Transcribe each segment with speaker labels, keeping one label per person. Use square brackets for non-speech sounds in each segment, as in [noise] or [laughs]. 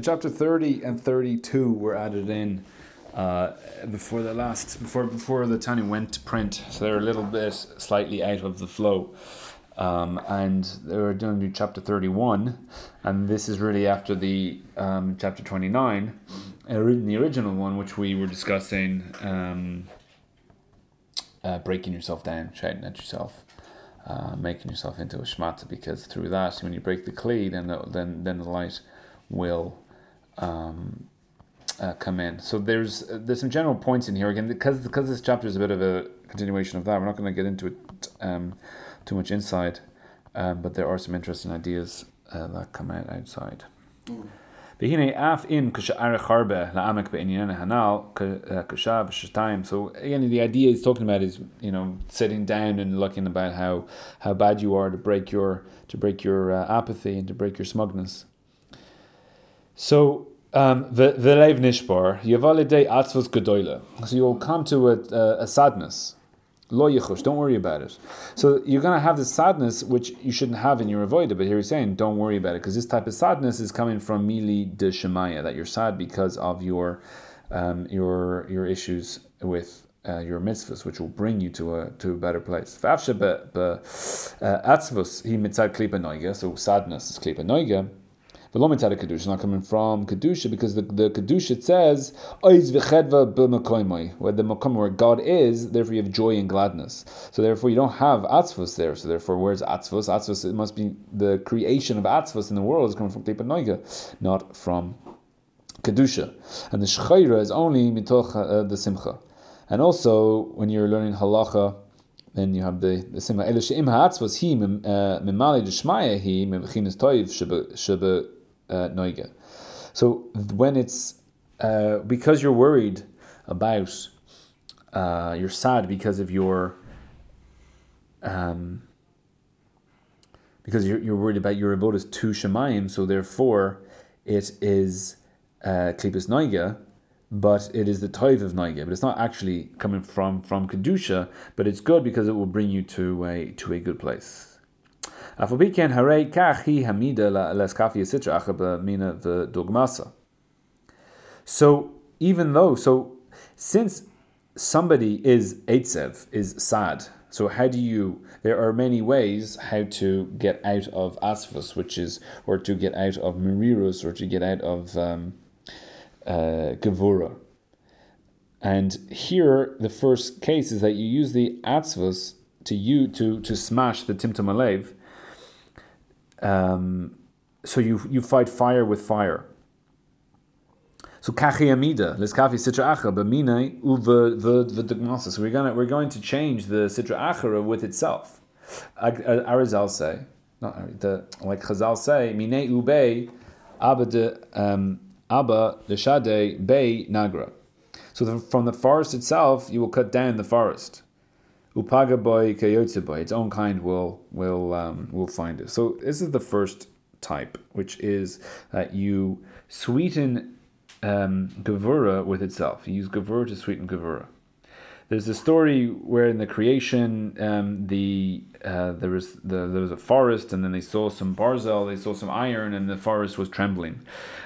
Speaker 1: chapter 30 and 32 were added in uh, before the last before before the Tanya went to print, so they're a little bit slightly out of the flow. Um, and they were doing chapter 31, and this is really after the um, chapter 29, uh, the original one, which we were discussing, um, uh, breaking yourself down, shouting at yourself, uh, making yourself into a shmata, because through that, when you break the kli, then the, then then the light will um, uh, come in. So there's there's some general points in here again because because this chapter is a bit of a continuation of that. We're not going to get into it um, too much inside, um, but there are some interesting ideas uh, that come out outside. והנה אף אם כשארך הרבה לעמק בעניין הנ"ל כשעה ושתיים. So again, the idea he's talking about is you know sitting down and looking about how how bad you are to break your to break your uh, apathy and to break your smugness. So um, V'leiv nishbar, yavalidei atzvos gedoyle. So you'll come to a, a, a sadness. Lo yichush, don't worry about it. So you're going to have this sadness which you shouldn't have in your avoida, but here he's saying don't worry about it because this type of sadness is coming from mili de shemaya, that you're sad because of your um, your your issues with uh, your mitzvahs, which will bring you to a to a better place. Uh, so sadness is klipa noiga. Velomitzad kedusha, is not coming from kedusha, because the, the kedusha says oiz v'chedva b'makoymoi, where the makom where God is, therefore you have joy and gladness. So therefore you don't have atzvos there. So therefore, where's atzvos? Atzvos it must be the creation of atzvos in the world is coming from klipa noiga, not from kedusha. And the shchayra is only mitoch uh, the simcha. And also when you're learning halacha then you have the the simcha. Elu she'im ha'atzvos hi mimali d'shmaya hi mimchinas toiv shebe uh. So when it's uh, because you're worried about, uh, you're sad because of your, um, because you're, you're worried about your avodas to shemayim, so therefore it is uh, klipus noiga, but it is the type of noiga, but it's not actually coming from from kedusha, but it's good because it will bring you to a to a good place. Afobiken hare hamida sitra achaba mina. So even though, so since somebody is eitzev, is sad, so how do you? There are many ways how to get out of asfus, which is, or to get out of merirus, or to get out of um, uh, gevura. And here, the first case is that you use the atzvus to you to to smash the timtum alev, um, so you you fight fire with fire. So kachi amida leskafi sitra achra b'minay uve the the So we're gonna we're going to change the sitra achra with itself. Arizal say, not the like Chazal say, minay ube abba de um, abba leshade bay nagra. So the, from the forest itself, you will cut down the forest. Upaga boy kayotze its own kind will will um, will find it. So this is the first type, which is that you sweeten um, gavura with itself. You use gavura to sweeten gavura. There's a story where in the creation, um, the uh, there was the, there was a forest, and then they saw some barzel, they saw some iron, and the forest was trembling.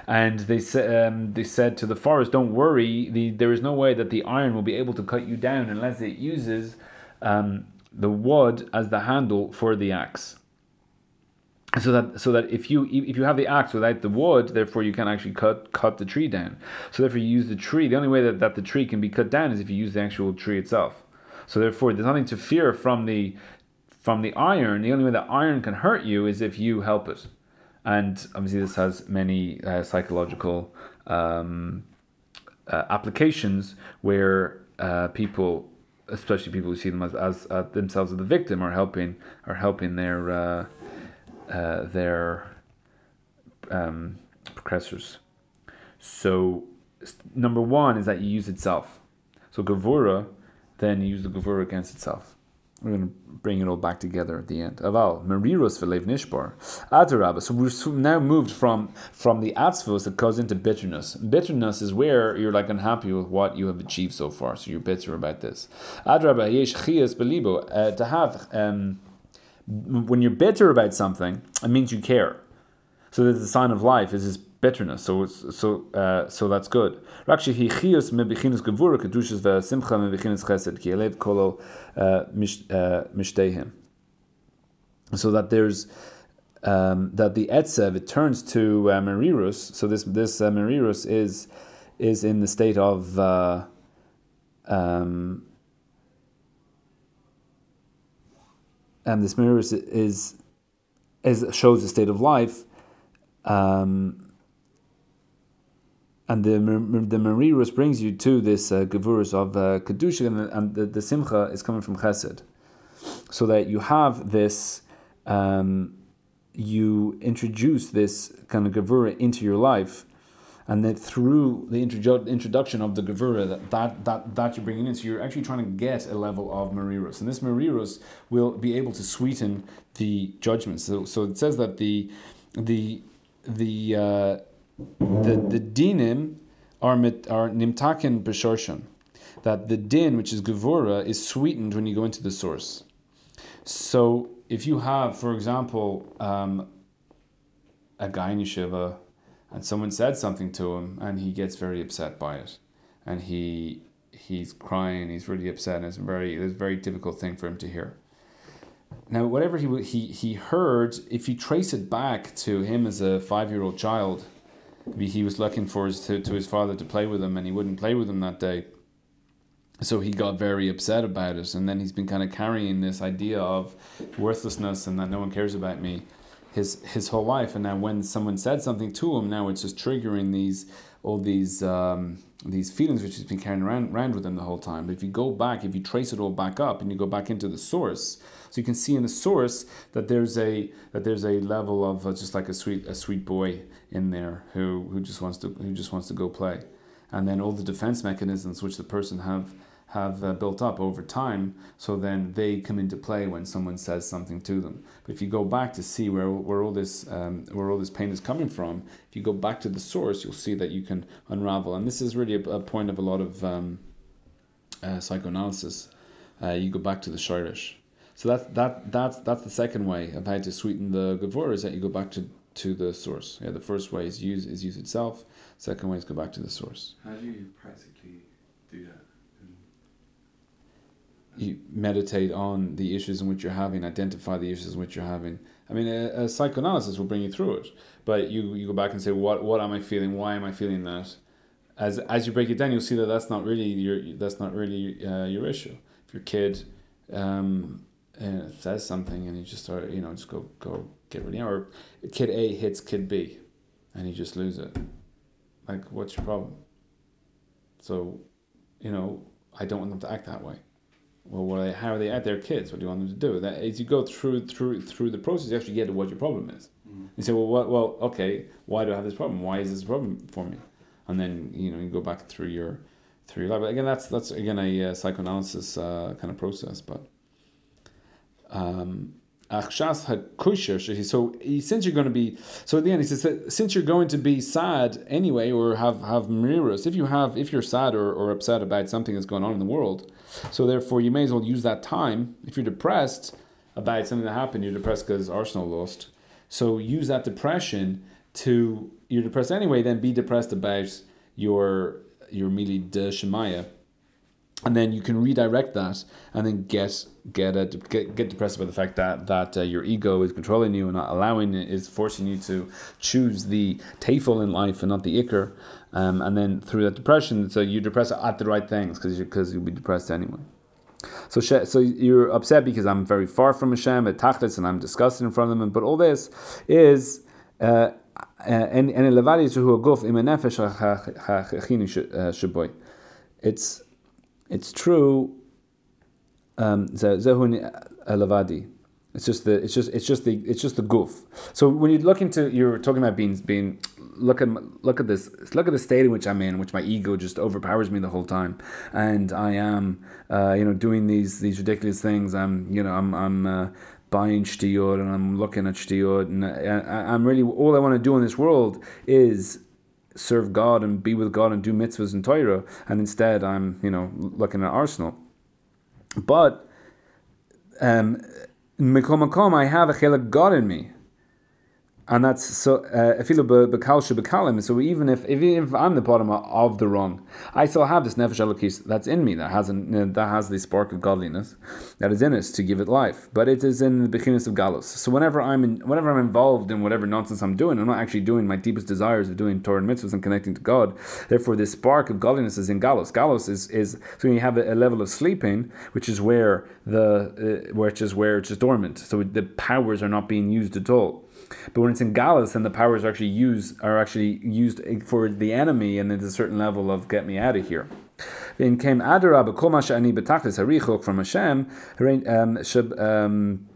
Speaker 1: And they said um, they said to the forest, "Don't worry, the, there is no way that the iron will be able to cut you down unless it uses." Um, the wood as the handle for the axe. So that so that if you if you have the axe without the wood, therefore you can actually cut cut the tree down. So therefore you use the tree. The only way that, that the tree can be cut down is if you use the actual tree itself. So therefore there's nothing to fear from the from the iron. The only way that iron can hurt you is if you help it. And obviously this has many uh, psychological um, uh, applications where uh, people especially people who see them as, as uh, themselves as the victim, are helping are helping their uh, uh, their um, progressors. So number one is that you use itself. So gavura, then you use the gavura against itself. We're going to bring it all back together at the end. Aval, Mariros v'lev nishbar. Adarabba. So we're now moved from from the atzvos that goes into bitterness. Bitterness is where you're like unhappy with what you have achieved so far, so you're bitter about this. Adarabba, yesh chias belibo. Uh, to have, um, when you're bitter about something, it means you care. So that's the sign of life is this bitterness. So so uh, so that's good. Actually, he chiyus mebichinas gevura kedushas ve'simcha mebichinas chesed ki elev uh, uh, mishtehim. So that there's um, that the etzev it turns to uh, merirus. So this this uh, merirus is is in the state of uh, um, and this merirus is is shows the state of life. Um, and the the Merirus brings you to this uh, Gevurus of uh, Kedusha, and, the, and the, the, Simcha is coming from Chesed. So that you have this, um, you introduce this kind of Gevura into your life, and that through the introdu- introduction of the Gevura, that, that, that, that you're bringing in, so you're actually trying to get a level of Merirus. And this Merirus will be able to sweeten the judgments. So, so it says that the, the, the, uh, the the dinim are mit, are nimtaken b'shorshan. That the din, which is gevura, is sweetened when you go into the source. So if you have, for example, um, a guy in yeshiva, and someone said something to him, and he gets very upset by it, and he he's crying, he's really upset, and it's very it's a very difficult thing for him to hear. Now, whatever he he he heard, if you trace it back to him as a five year old child, he was looking for his, to, to his father to play with him and he wouldn't play with him that day. So he got very upset about it. And then he's been kind of carrying this idea of worthlessness and that no one cares about me his his whole life. And now when someone said something to him, now it's just triggering these all these um, these feelings which he's been carrying around, around with him the whole time. But if you go back, if you trace it all back up and you go back into the source, so you can see in the source that there's a that there's a level of uh, just like a sweet a sweet boy in there who who just wants to who just wants to go play, and then all the defense mechanisms which the person have have uh, built up over time. So then they come into play when someone says something to them. But if you go back to see where, where all this um, where all this pain is coming from, if you go back to the source, you'll see that you can unravel. And this is really a, a point of a lot of um, uh, psychoanalysis. Uh, you go back to the shirish. So that's that that's that's the second way of how to sweeten the gavur is that you go back to to the source. Yeah, the first way is use is use itself. Second way is go back to the source.
Speaker 2: How do you practically do that?
Speaker 1: You meditate on the issues in which you're having, identify the issues in which you're having. I mean, a, a psychoanalysis will bring you through it, but you you go back and say, what what am I feeling? Why am I feeling that? As as you break it down, you'll see that that's not really your that's not really uh, your issue. If your kid um, uh, says something and you just start, you know, just go go get rid Or kid A hits kid B, and you just lose it. Like, what's your problem? So, you know, I don't want them to act that way. Well, what are they, how are they at their kids? What do you want them to do? That as you go through through through the process, you actually get to what your problem is. Mm-hmm. You say, well, what, well, okay, why do I have this problem? Why is this a problem for me? And then you know you go back through your through your life. But again, that's that's again a uh, psychoanalysis uh, kind of process, but. Um, so since you're going to be so at the end he says that since you're going to be sad anyway or have have mirrors if you have if you're sad or, or upset about something that's going on in the world so therefore you may as well use that time if you're depressed about something that happened you're depressed because Arsenal lost so use that depression to you're depressed anyway then be depressed about your your mili de shemaya and then you can redirect that and then get get a, get, get depressed about the fact that that uh, your ego is controlling you and not allowing it is forcing you to choose the tafel in life and not the ikr um, and then through that depression so you're depressed at the right things because because you'll be depressed anyway. So so you're upset because I'm very far from Hashem at Tachlis and I'm disgusted in front of them but all this is uh, and and levadi who a guf im nefesh it's it's true. Um, elavadi. It's just the it's just it's just the it's just the goof. So when you look into you're talking about being being look at look at this look at the state in which I'm in, which my ego just overpowers me the whole time, and I am uh, you know doing these these ridiculous things. I'm you know I'm I'm uh, buying shtiyot and I'm looking at shtiyot and I, am really all I want to do in this world is serve God and be with God and do mitzvahs and Torah, and instead I'm, you know, looking at Arsenal. But um, Makom I have a chelik God in me. And that's so uh, if bekalim. So even if, if if I'm the bottom of the rung, I still have this nefesh elokis that's in me that hasn't that has the spark of godliness that is in us to give it life. But it is in the beginnings of galus. So whenever I'm in, whenever I'm involved in whatever nonsense I'm doing, I'm not actually doing my deepest desires of doing Torah and mitzvahs and connecting to God. Therefore, this spark of godliness is in galus. Galus is is so when you have a, a level of sleeping, which is where the uh, which is where it's just dormant. So the powers are not being used at all. But when it's in Gallus, then the powers are actually used are actually used for the enemy, and there's a certain level of get me out of here. In came Adara b'kol mashani b'tachlis harichok from Hashem. Um, um,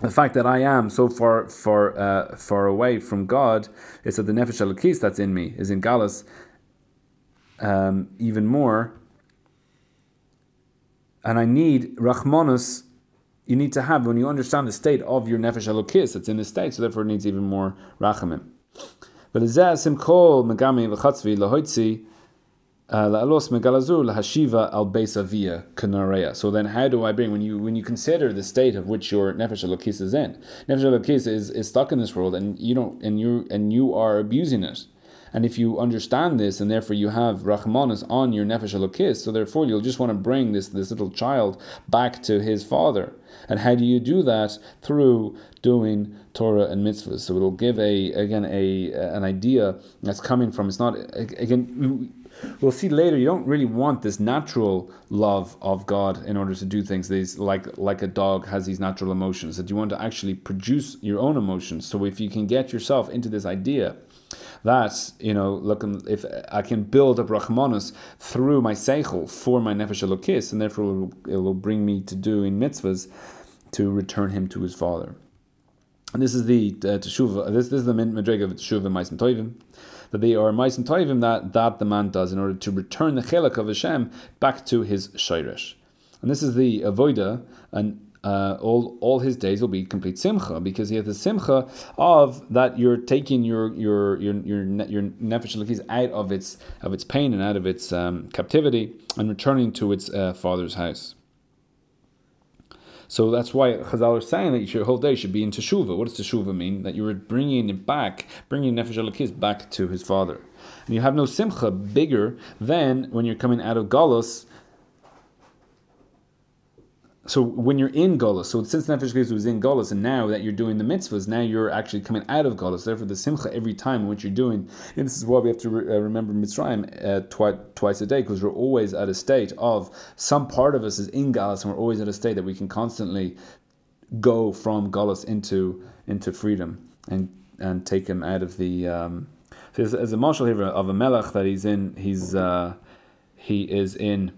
Speaker 1: the fact that I am so far far uh, far away from God is that the nefesh alakis that's in me is in Galus um, even more, and I need Rachmanus you need to have when you understand the state of your nefesh elokis that's in the state, so therefore it needs even more rachamim. But sim kol megami v'chatzvi lahoitzi uh, la'alos megalazu lahashiva al beisavia kanareya. So then, how do I bring when you when you consider the state of which your nefesh elokis is in? Nefesh elokis is, is stuck in this world, and you don't and you and you are abusing it. And if you understand this, and therefore you have Rahmanas on your Nefesh Elokis, so therefore you'll just want to bring this, this little child back to his father. And how do you do that? Through doing Torah and mitzvahs. So it'll give a again a an idea that's coming from. It's not again. We'll see later. You don't really want this natural love of God in order to do things. These like like a dog has these natural emotions. That you want to actually produce your own emotions. So if you can get yourself into this idea that you know, looking if I can build up Rahmanus through my seichel for my nefesh elokis, and therefore it will, it will bring me to doing mitzvahs to return him to his father. And this is the uh, teshuva. This, this is the madrega of teshuva ma'asim toivim. That they are ma'asim toivim that that the man does in order to return the chelik of Hashem back to his shayresh. And this is the avoida and uh, all all his days will be complete simcha because he has the simcha of that you're taking your your your your your nefesh lakis out of its of its pain and out of its um, captivity and returning to its uh, father's house. So that's why Chazal are saying that your whole day should be in teshuva. What does teshuva mean? That you are bringing it back, bringing nefesh lakis back to his father. And you have no simcha bigger than when you're coming out of galus so when you're in Golas, so since Nefesh Gezu was in Golas, and now that you're doing the mitzvahs, now you're actually coming out of Golas. Therefore, the Simcha every time what you're doing, and this is why we have to re- uh, remember Mitzrayim uh, twi- twice a day, because we're always at a state of some part of us is in Golas, and we're always at a state that we can constantly go from Golas into into freedom and and take him out of the. Um, so as, a marshal here of a melech that he's in, he's uh, he is in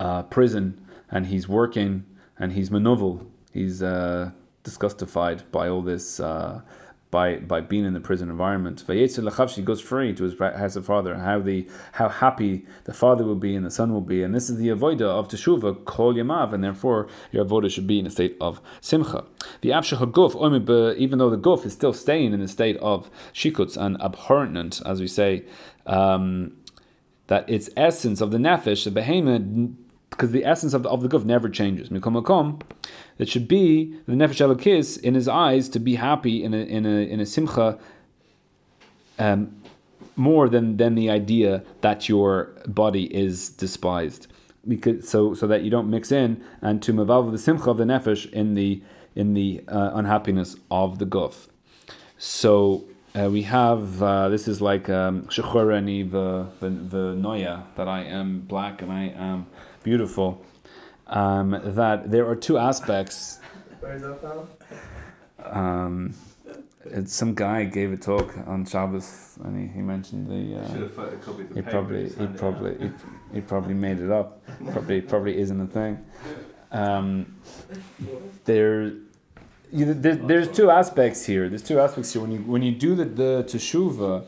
Speaker 1: uh, prison and he's working and he's manovel. He's uh, disgustified by all this, uh, by by being in the prison environment. He goes free to his house of father. How the how happy the father will be and the son will be, and this is the avoda of teshuva kol yamav, and therefore your avoda should be in a state of simcha. The abshach guf, even though the guf is still staying in a state of shikutz and abhorrent, as we say. Um, that its essence of the nefesh, the behemoth, because the essence of the, of the guf never changes. Mikom makom, it should be the nefesh elokis in his eyes to be happy in a in a in a simcha. Um, more than than the idea that your body is despised, because so so that you don't mix in and to maval the simcha of the nefesh in the in the uh, unhappiness of the guf. So uh, we have uh, this is like um, shechorani the the noya that I am black and I am beautiful. Um, that there are two aspects.
Speaker 2: Where is that from?
Speaker 1: Um, some guy gave a talk on Shabbos, and he, he mentioned the. Uh,
Speaker 2: Should have copy the
Speaker 1: he probably he probably he, he probably made it up. Probably probably isn't a thing. Um, there, you there, there's two aspects here. There's two aspects here. When you when you do the the teshuva,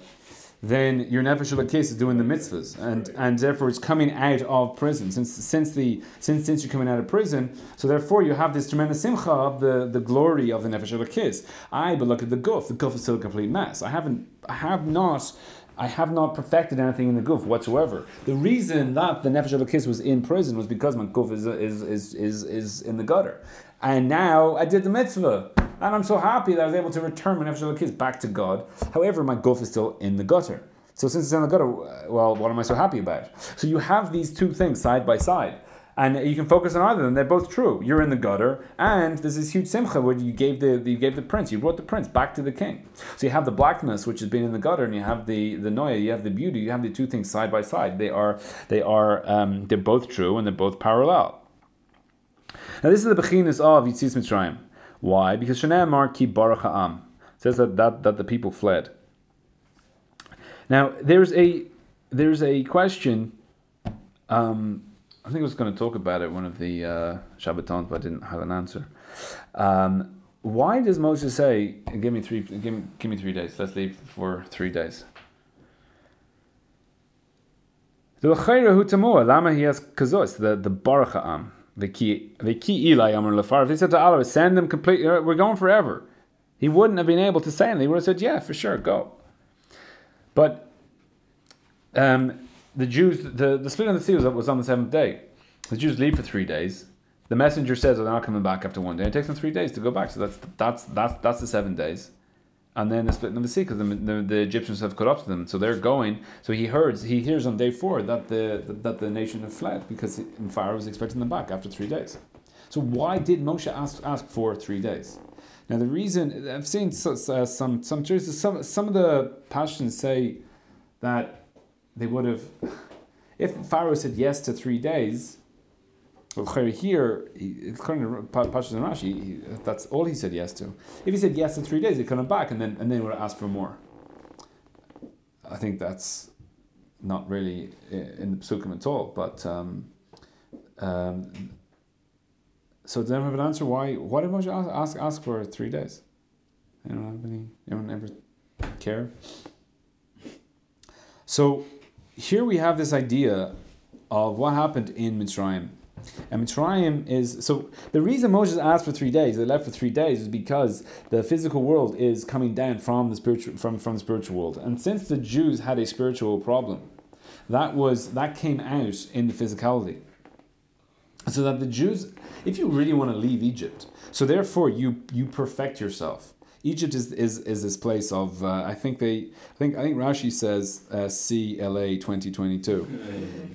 Speaker 1: then your nefesh case is doing the mitzvahs, and and therefore it's coming out of prison. Since since the since since you're coming out of prison, so therefore you have this tremendous simcha of the, the glory of the nefesh kiss. I but look at the guf. The guf is still a complete mess. I haven't I have not. I have not perfected anything in the guf whatsoever. The reason that the nefesh kiss was in prison was because my guf is, is, is, is, is in the gutter. And now I did the mitzvah. and I'm so happy that I was able to return my nefesh kids back to God. However, my guf is still in the gutter. So since it's in the gutter, well, what am I so happy about? So you have these two things side by side. And you can focus on either of them. They're both true. You're in the gutter, and there's this huge simcha where you gave the you gave the prince, you brought the prince back to the king. So you have the blackness, which has been in the gutter, and you have the the noya, you have the beauty. You have the two things side by side. They are they are um, they're both true and they're both parallel. Now this is the bechinas of Yitzis Mitzrayim. Why? Because Shanei Amar ki Baruch Ha'am says that, that that the people fled. Now there's a there's a question. Um, I think I was going to talk about it one of the uh, Shabbatons, but I didn't have an answer. Um, why does Moses say, "Give me three, give me, give me three days. Let's leave for three days"? The Lama he has kazos the the Baruch Am the key the key Eli Amar Lefar. If he said to Allah, "Send them completely," we're going forever. He wouldn't have been able to say anything. He would have said, "Yeah, for sure, go." But um, the Jews, the, the split of the sea was, was on the seventh day. The Jews leave for three days. The messenger says they're not coming back after one day. It takes them three days to go back. So that's that's that's that's the seven days. And then the splitting of the sea because the, the, the, Egyptians have caught up to them. So they're going. So he hears he hears on day four that the that the nation have fled because Pharaoh was expecting them back after three days. So why did Moshe ask ask for three days? Now the reason I've seen uh, some some some some of the pastors say that they would have, if Pharaoh said yes to three days, well, here, according to Pashas and Rashi, that's all he said yes to. If he said yes to three days, he'd come back and then and then would ask for more. I think that's not really in the psukim at all. But um, um, so does anyone have an answer? Why why did Moshe ask, ask ask for three days? Anyone have any? Anyone ever care? So here we have this idea of what happened in Mitzrayim. And Mitzrayim is so the reason Moses asked for three days, they left for three days, is because the physical world is coming down from the spiritual from, from the spiritual world. And since the Jews had a spiritual problem, that was that came out in the physicality. So that the Jews, if you really want to leave Egypt, so therefore you you perfect yourself. Egypt is, is, is this place of uh, I think they I think I think Rashi says uh, CLA twenty twenty two,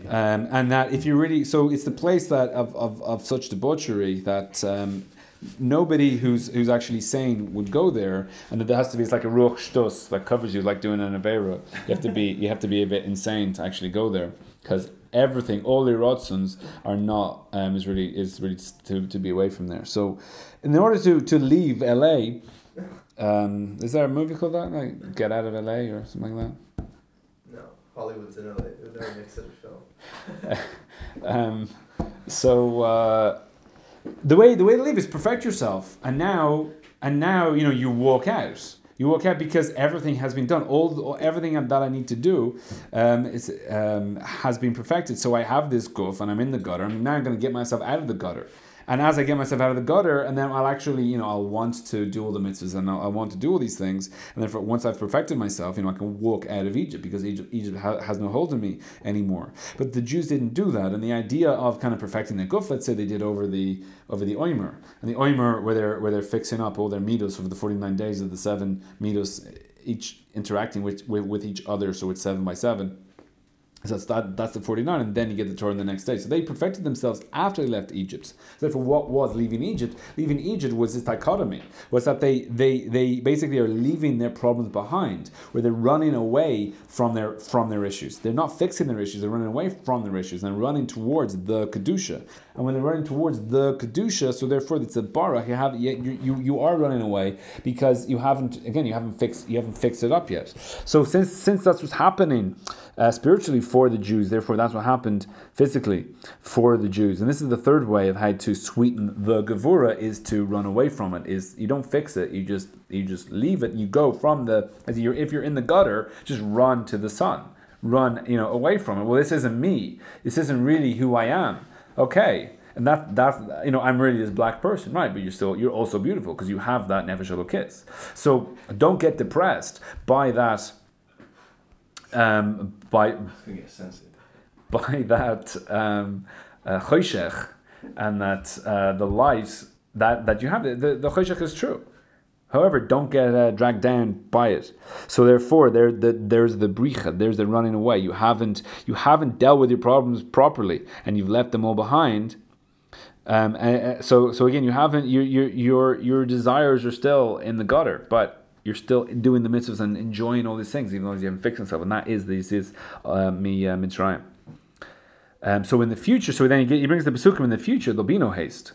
Speaker 1: um, and that if you really so it's the place that of, of, of such debauchery that. Um, nobody who's who's actually sane would go there, and that there has to be it's like a ruach shtus that covers you, like doing an avera. You have to be you have to be a bit insane to actually go there because everything, all the rotsons are not um, is really is really to, to be away from there. So, in order to to leave LA, um, is there a movie called that? Like Get Out of LA or something like
Speaker 3: that? No, Hollywood's in LA. They're a mix of
Speaker 1: film. [laughs] um, so uh, the way the way to live is perfect yourself, and now and now you know you walk out. You walk out because everything has been done. All everything that I need to do um, is, um, has been perfected. So I have this goof, and I'm in the gutter. I'm now going to get myself out of the gutter. And as I get myself out of the gutter, and then I'll actually, you know, I'll want to do all the mitzvahs and I'll, i want to do all these things. And then for, once I've perfected myself, you know, I can walk out of Egypt because Egypt, Egypt ha- has no hold on me anymore. But the Jews didn't do that. And the idea of kind of perfecting the guf, let's say they did over the over the oimer. And the oimer, where they're, where they're fixing up all their midos for the 49 days of the seven midos, each interacting with, with, with each other. So it's seven by seven so that's, that, that's the 49, and then you get the Torah the next day. So they perfected themselves after they left Egypt. So therefore, what was leaving Egypt? Leaving Egypt was this dichotomy, was that they, they, they basically are leaving their problems behind, where they're running away from their, from their issues. They're not fixing their issues, they're running away from their issues, and running towards the Kedusha. And when they're running towards the Kedusha, so therefore it's a Barach, you, have, you, you, you are running away because you haven't, again, you haven't fixed, you haven't fixed it up yet. So since, since that's what's happening, uh, spiritually for the Jews. Therefore, that's what happened physically for the Jews. And this is the third way of how to sweeten the gevura is to run away from it. Is you don't fix it. You just you just leave it. You go from the as you're if you're in the gutter, just run to the sun. Run you know away from it. Well, this isn't me. This isn't really who I am. Okay, and that that you know I'm really this black person, right? But you're still you're also beautiful because you have that nefesh kiss. So don't get depressed by that um, by by that um, uh, and that uh, the light that, that you have the the, the is true. However, don't get uh, dragged down by it. So therefore, there the, there's the bricha, there's the running away. You haven't you haven't dealt with your problems properly, and you've left them all behind. Um, and, so so again, you haven't your your your your desires are still in the gutter, but you're still doing the mitzvahs and enjoying all these things, even though you haven't fixed yourself. And that is this is uh, me uh, mitzrayim. Um, so in the future, so then he, get, he brings the pesukim in the future. There'll be no haste,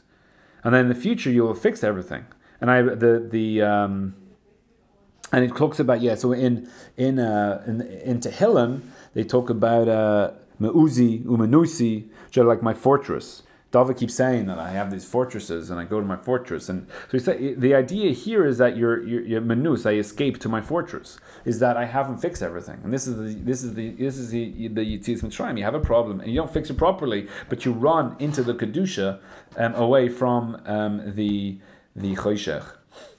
Speaker 1: and then in the future you will fix everything. And I the the um, and it talks about yeah. So in in uh, in, in Tehillim they talk about uh, meuzi umanusi, which are like my fortress. David keeps saying that I have these fortresses and I go to my fortress. And so say, the idea here is that you're, you're, you're manus, I escape to my fortress, is that I haven't fixed everything. And this is the this is the this is the the Yitzias Mitzrayim. You have a problem and you don't fix it properly, but you run into the kedusha um, away from um, the the choshech.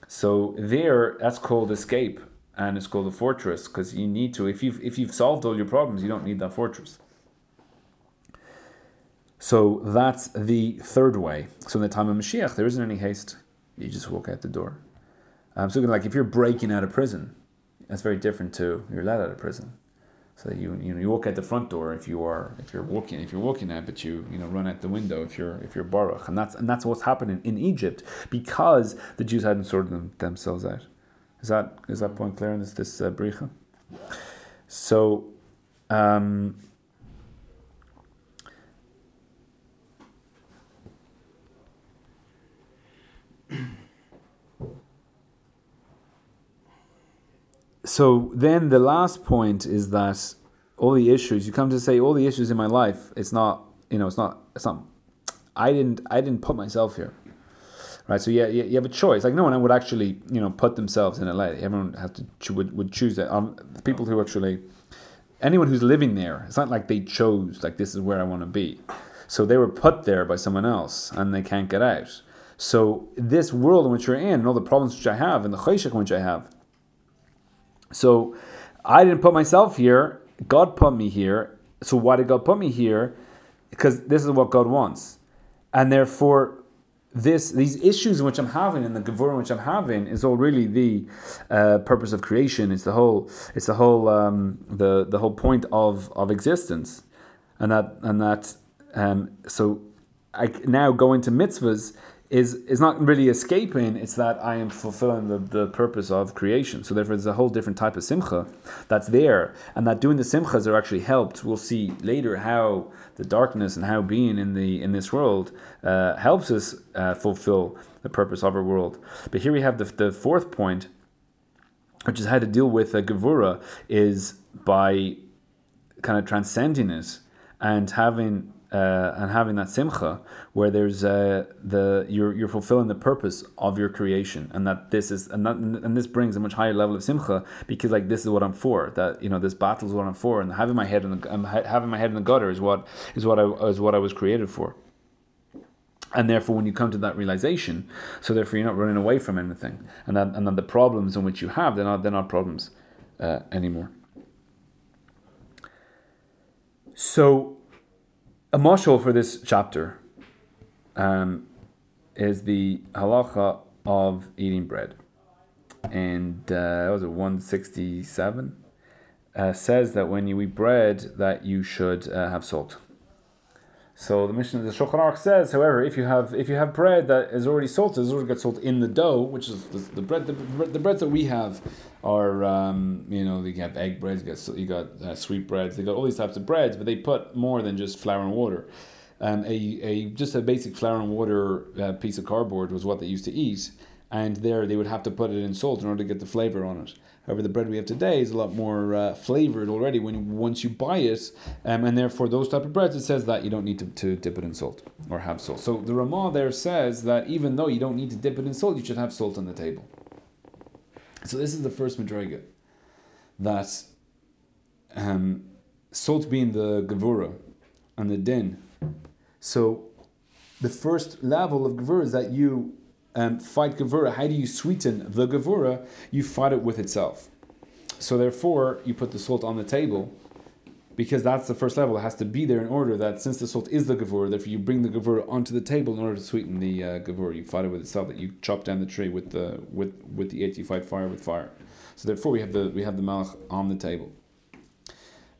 Speaker 1: So there, that's called escape, and it's called a fortress because you need to. If you've if you've solved all your problems, you don't need that fortress. So that's the third way. So in the time of Mashiach, there isn't any haste. You just walk out the door. Um, so like if you're breaking out of prison, that's very different to you're let out of prison. So you you know you walk at the front door if you are if you're walking if you're walking out, but you you know run out the window if you're if you're baruch, and that's and that's what's happening in Egypt because the Jews hadn't sorted them, themselves out. Is that is that point clear in this this uh, bricha? So. Um, so then the last point is that all the issues you come to say all the issues in my life it's not you know it's not it's not i didn't i didn't put myself here. Right so yeah you, you have a choice. Like no one would actually you know put themselves in a. Light everyone has to would, would choose that. Um, people who actually anyone who's living there it's not like they chose like this is where i want to be. So they were put there by someone else and they can't get out. So this world in which you're in and all the problems which i have and the choshech which i have so I didn't put myself here. God put me here. So why did God put me here? Because this is what God wants. And therefore, this these issues which I'm having and the gevura in which I'm having is all really the uh, purpose of creation. It's the whole it's the whole um, the the whole point of of existence, and that and that um, so I now go into mitzvahs is is not really escaping, it's that I am fulfilling the, the purpose of creation. So therefore there's a whole different type of simcha that's there. And that doing the simchas are actually helped. We'll see later how the darkness and how being in the in this world uh, helps us uh, fulfill the purpose of our world. But here we have the, the fourth point, which is how to deal with a gevura, is by kind of transcending it and having uh, and having that simcha where there's uh, the you're you're fulfilling the purpose of your creation and that this is and that and this brings a much higher level of simcha because like this is what I'm for that you know this battle is what I'm for and having my head in the um, having my head in the gutter is what is what I is what I was created for. And therefore when you come to that realization so therefore you're not running away from anything and that and then the problems in which you have they're not they're not problems uh, anymore. So a mashal for this chapter um, is the halacha of eating bread. And uh, was it 167? Uh, says that when you eat bread, that you should uh, have salt. So the Mishnah, the Shulchan Aruch says, however, if you have if you have bread that is already salted, it's already got salt in the dough, which is the, the bread, the, the breads that we have are, um, you know, you have egg breads, you got you got uh, sweet breads, they got all these types of breads, but they put more than just flour and water. Um, a, a just a basic flour and water uh, piece of cardboard was what they used to eat, and there they would have to put it in salt in order to get the flavor on it. However, the bread we have today is a lot more uh, flavored already when once you buy it, um, and therefore those type of breads it says that you don't need to, to dip it in salt or have salt. So the Ramah there says that even though you don't need to dip it in salt, you should have salt on the table. So this is the first madriga that um, salt being the gevura and the din. So the first level of gevura is that you um, fight Gevura. How do you sweeten the Gevura? You fight it with itself. So therefore, you put the salt on the table, because that's the first level. It has to be there in order that since the salt is the gavur, therefore you bring the gavur onto the table in order to sweeten the uh. You fight it with itself that you chop down the tree with the with with the eight. You fight fire with fire. So therefore we have the we have the malach on the table.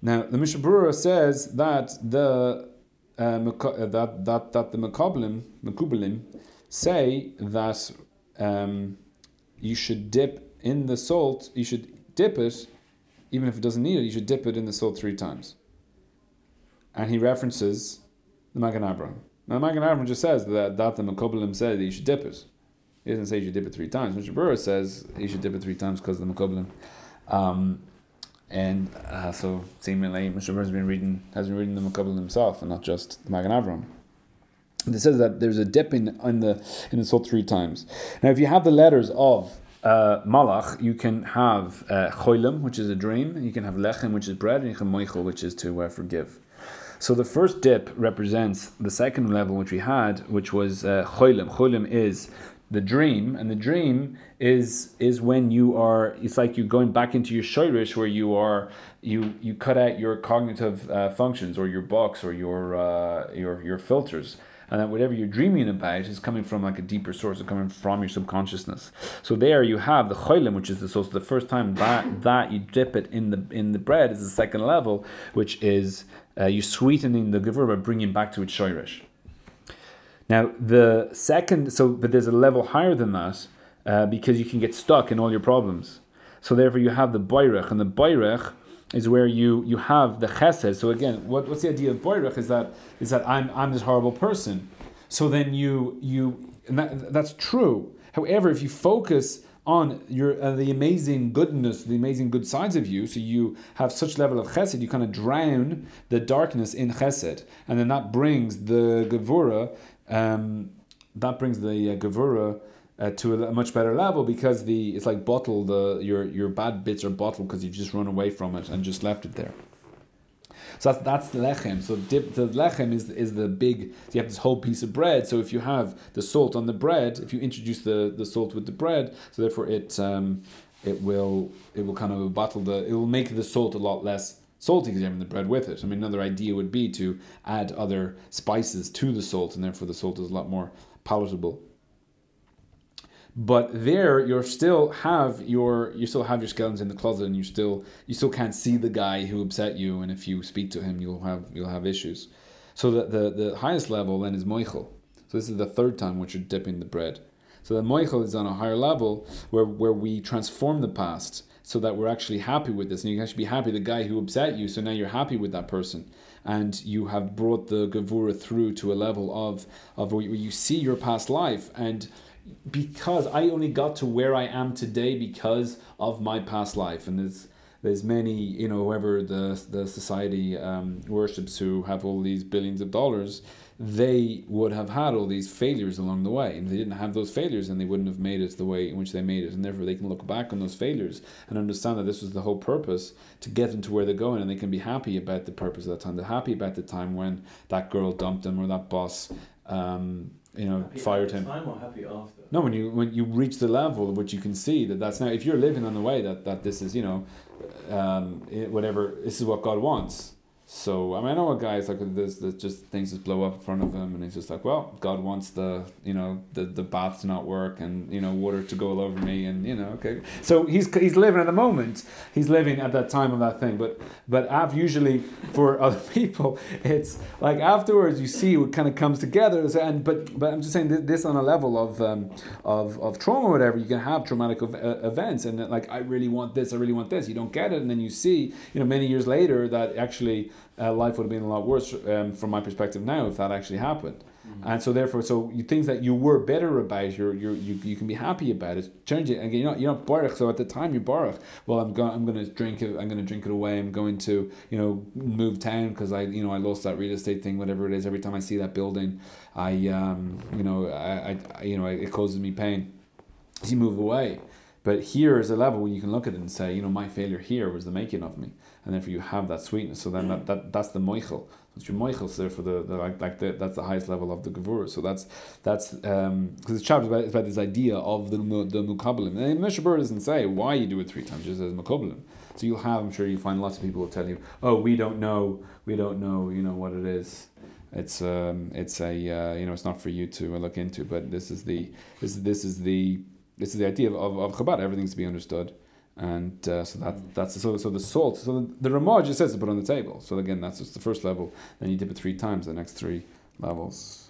Speaker 1: Now the Mishnah Berurah says that the uh, uh that that that the makablim makubalim say that um, you should dip in the salt. You should dip it even if it doesn't need it, you should dip it in the salt three times. And he references the Magen Avraham. Now, the Magen Avraham just says that, that the Makobalim said that you should dip it. He doesn't say you should dip it three times. Mr. Burr says you should dip it three times because of the Makobalim. Um, and uh, so seemingly Mr. Burr has been reading has been reading the Makobalim himself and not just the Magen Avraham. It says that there's a dip in, in the in the salt three times. Now, if you have the letters of uh, malach, you can have uh, choilim, which is a dream, you can have lechem, which is bread, and you can moichel, which is to uh, forgive. So the first dip represents the second level which we had, which was uh, choilim. Choilim is the dream, and the dream is is when you are. It's like you're going back into your shirish, where you are you you cut out your cognitive uh, functions or your box or your uh, your your filters and that whatever you're dreaming about is coming from like a deeper source, it's coming from your subconsciousness. So there you have the cholim, which is the source. The first time that that you dip it in the in the bread is the second level, which is uh, you sweetening the gevur by bringing back to its shirish. Now the second, so but there's a level higher than that uh, because you can get stuck in all your problems. So therefore you have the bayrech, and the bayrech is where you you have the chesed. So again, what, what's the idea of boirach is that is that I'm I'm this horrible person. So then you you and that, that's true. However, if you focus on your uh, the amazing goodness, the amazing good sides of you, so you have such level of chesed, you kind of drown the darkness in chesed, and then that brings the gevura, um, that brings the uh, gevura uh, to a, much better level because the it's like bottled the your your bad bits are bottled because you've just run away from it and just left it there. So that's that's the lechem. So dip, the lechem is is the big. So you have this whole piece of bread. So if you have the salt on the bread, if you introduce the, the salt with the bread, so therefore it um, it will it will kind of bottle the it will make the salt a lot less salty because you're having the bread with it. I mean, another idea would be to add other spices to the salt, and therefore the salt is a lot more palatable but there you're still have your you still have your skeletons in the closet and you still you still can't see the guy who upset you and if you speak to him you'll have you'll have issues. So the the, the highest level then is moichel. So this is the third time which you're dipping the bread. So the moichel is on a higher level where where we transform the past so that we're actually happy with this. And you can actually be happy the guy who upset you so now you're happy with that person. And you have brought the gavura through to a level of of where you see your past life. And because I only got to where I am today because of my past life, and there's there's many you know whoever the the society um, worships who have all these billions of dollars, they would have had all these failures along the way, and if they didn't have those failures, then they wouldn't have made it the way in which they made it, and therefore they can look back on those failures and understand that this was the whole purpose to get them to where they're going, and they can be happy about the purpose of that time. They're happy about the time when that girl dumped them or that boss. Um, you know,
Speaker 2: happy
Speaker 1: fired him.
Speaker 2: Time or happy after?
Speaker 1: No, when you when you reach the level which you can see that that's now if you're living on the way that that this is you know, um, whatever this is what God wants so I mean, I know a guy is like this, this just things just blow up in front of him, and he's just like, well, God wants the you know the the bath to not work, and you know water to go all over me, and you know okay. So he's he's living at the moment. He's living at that time of that thing, but but I've usually for [laughs] other people, it's like afterwards you see what kind of comes together, and but but I'm just saying this on a level of um, of of trauma, or whatever. You can have traumatic uh, events, and like I really want this, I really want this. You don't get it, and then you see you know many years later that actually uh, life would have been a lot worse um, from my perspective now if that actually happened. Mm-hmm. And so therefore, so you things that you were better about, you're, you're, you you can be happy about it. Change it again. You're not you're not baruch. So at the time you're baruch. Well, I'm going I'm going to drink it. I'm going to drink it away. I'm going to you know move town because I you know I lost that real estate thing. Whatever it is. Every time I see that building, I um you know I, I you know it causes me pain. So you move away. But here is a level where you can look at it and say, you know, my failure here was the making of me and therefore you have that sweetness. So then that, that that's the moichel. That's your moichel. So therefore the, the like like the, that's the highest level of the gevur. So that's that's because um, this chapter is about, about, this idea of the the mukabelim. And Mishnah doesn't say why you do it three times. Just says mukabelim. So you'll have, I'm sure you find lots of people will tell you, oh, we don't know, we don't know, you know what it is. It's um, it's a uh, you know, it's not for you to look into, but this is the this this is the this is the idea of of Chabad. Everything's to be understood, and uh, so that that's so so the salt. So the, the just says to put on the table. So again, that's just the first level. Then you dip it three times. The next three levels.